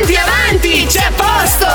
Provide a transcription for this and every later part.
Avanti, avanti, c'è posto!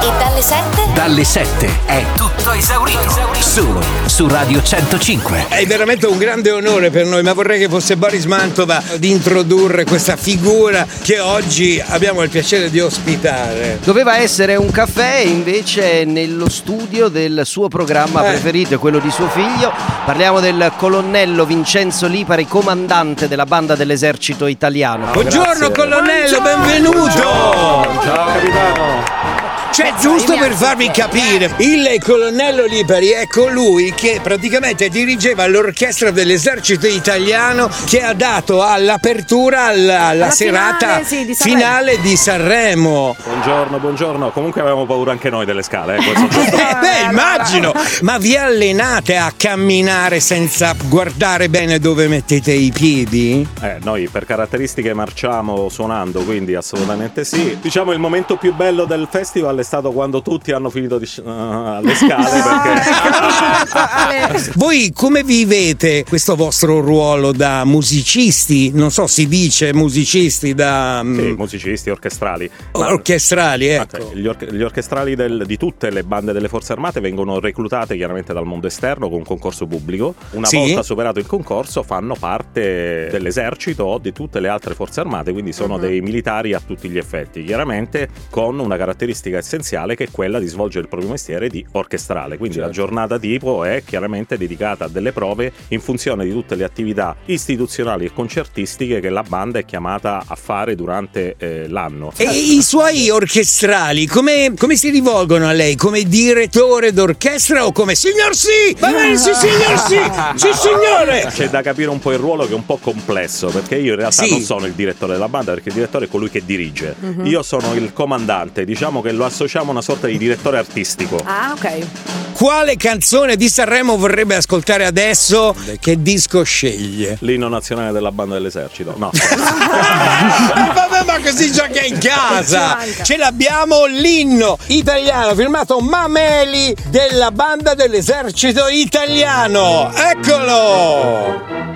E dalle 7? Dalle 7 è tutto esaurito. Solo su Radio 105. È veramente un grande onore per noi, ma vorrei che fosse Boris Mantova ad introdurre questa figura che oggi abbiamo il piacere di ospitare. Doveva essere un caffè, invece nello studio del suo programma Eh. preferito, quello di suo figlio. Parliamo del colonnello Vincenzo Lipari, comandante della banda dell'esercito italiano. Buongiorno colonnello, benvenuto! Ciao capitano! 네. Cioè, giusto per farvi capire, il colonnello Lipari è colui che praticamente dirigeva l'orchestra dell'esercito italiano che ha dato all'apertura alla, alla Alla serata finale, sì, di Sanremo. finale di Sanremo. Buongiorno, buongiorno. Comunque avevamo paura anche noi delle scale, eh, questo Eh, beh, immagino! Ma vi allenate a camminare senza guardare bene dove mettete i piedi? Eh, noi per caratteristiche marciamo suonando, quindi assolutamente sì. Diciamo il momento più bello del festival è stato quando tutti hanno finito di sc- uh, alle scale perché Voi come vivete questo vostro ruolo da musicisti? Non so, si dice musicisti da mm, sì, musicisti orchestrali. Ma- orchestrali, ecco. Gli, orche- gli orchestrali del- di tutte le bande delle forze armate vengono reclutate chiaramente dal mondo esterno con un concorso pubblico. Una Sì. volta superato il concorso fanno parte dell'esercito o di tutte le altre forze armate, quindi sono dei militari a tutti gli effetti, chiaramente con una caratteristica essenziale che è quella di svolgere il proprio mestiere di orchestrale. Quindi la giornata tipo è chiaramente dedicata a delle prove in funzione di tutte le attività istituzionali e concertistiche che la banda è chiamata a fare durante eh, l'anno. E i suoi orchestrali come, come si rivolgono a lei? Come direttore d'orchestra o come signor sì? Va bene, sì, signor sì! Sì, signore! C'è da capire un po' il ruolo che è un po' complesso, perché io in realtà Sì. non sono il direttore della banda, perché il direttore è colui che dirige. Io sono il comandante, diciamo che lo associamo a una sorta di direttore artistico. Ah, ok. Quale canzone di Sanremo vorrebbe ascoltare adesso? Che disco sceglie? L'inno nazionale della banda dell'esercito. No. Vabbè, ma così già che è in casa! Ce l'abbiamo l'inno italiano firmato Mameli della banda dell'esercito italiano! Eccolo!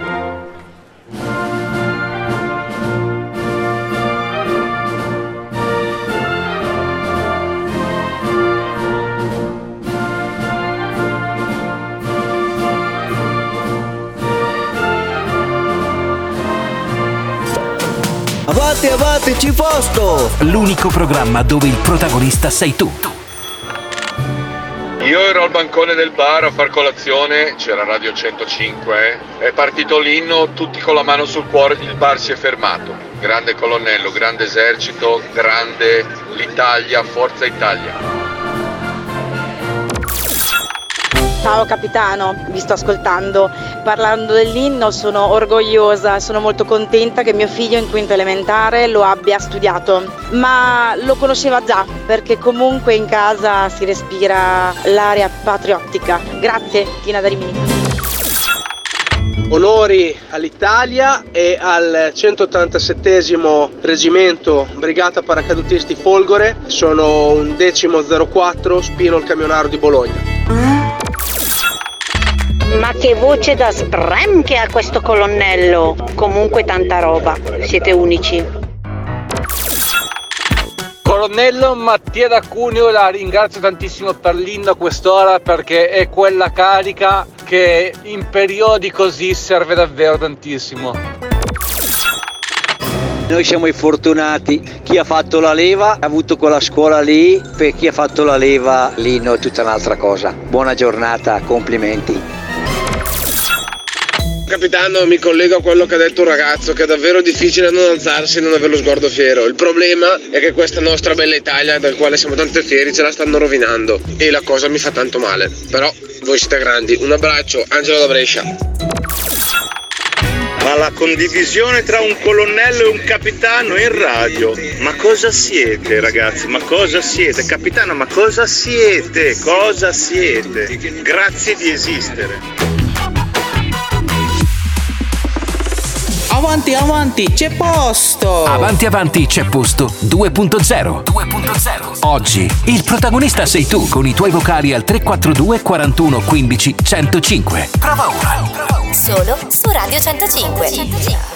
Avanti, avanti, ci posto! L'unico programma dove il protagonista sei tu. Io ero al bancone del bar a far colazione, c'era Radio 105, eh. è partito l'inno, tutti con la mano sul cuore, il bar si è fermato. Grande colonnello, grande esercito, grande l'Italia, forza Italia. Ciao capitano, vi sto ascoltando. Parlando dell'inno sono orgogliosa, sono molto contenta che mio figlio in quinto elementare lo abbia studiato, ma lo conosceva già perché comunque in casa si respira l'aria patriottica. Grazie, Tina da Rimini. Onori all'Italia e al 187 Reggimento Brigata Paracadutisti Folgore, sono un decimo 04 Spino il camionaro di Bologna. Ma che voce da sprem che ha questo colonnello! Comunque tanta roba, siete unici. Colonnello Mattia da Cuneo la ringrazio tantissimo per l'inno a quest'ora perché è quella carica che in periodi così serve davvero tantissimo. Noi siamo i fortunati, chi ha fatto la leva ha avuto quella scuola lì, per chi ha fatto la leva l'inno è tutta un'altra cosa. Buona giornata, complimenti. Capitano, mi collego a quello che ha detto un ragazzo, che è davvero difficile non alzarsi e non avere lo sguardo fiero. Il problema è che questa nostra bella Italia, del quale siamo tanto fieri, ce la stanno rovinando. E la cosa mi fa tanto male. Però voi siete grandi. Un abbraccio, Angelo da Brescia. Ma la condivisione tra un colonnello e un capitano in radio. Ma cosa siete, ragazzi? Ma cosa siete? Capitano, ma cosa siete? Cosa siete? Grazie di esistere. Avanti, avanti, c'è posto! Avanti avanti c'è posto 2.0. 2.0. Oggi il protagonista sei tu con i tuoi vocali al 342 41 15 105. Prova ora. Solo su Radio 105.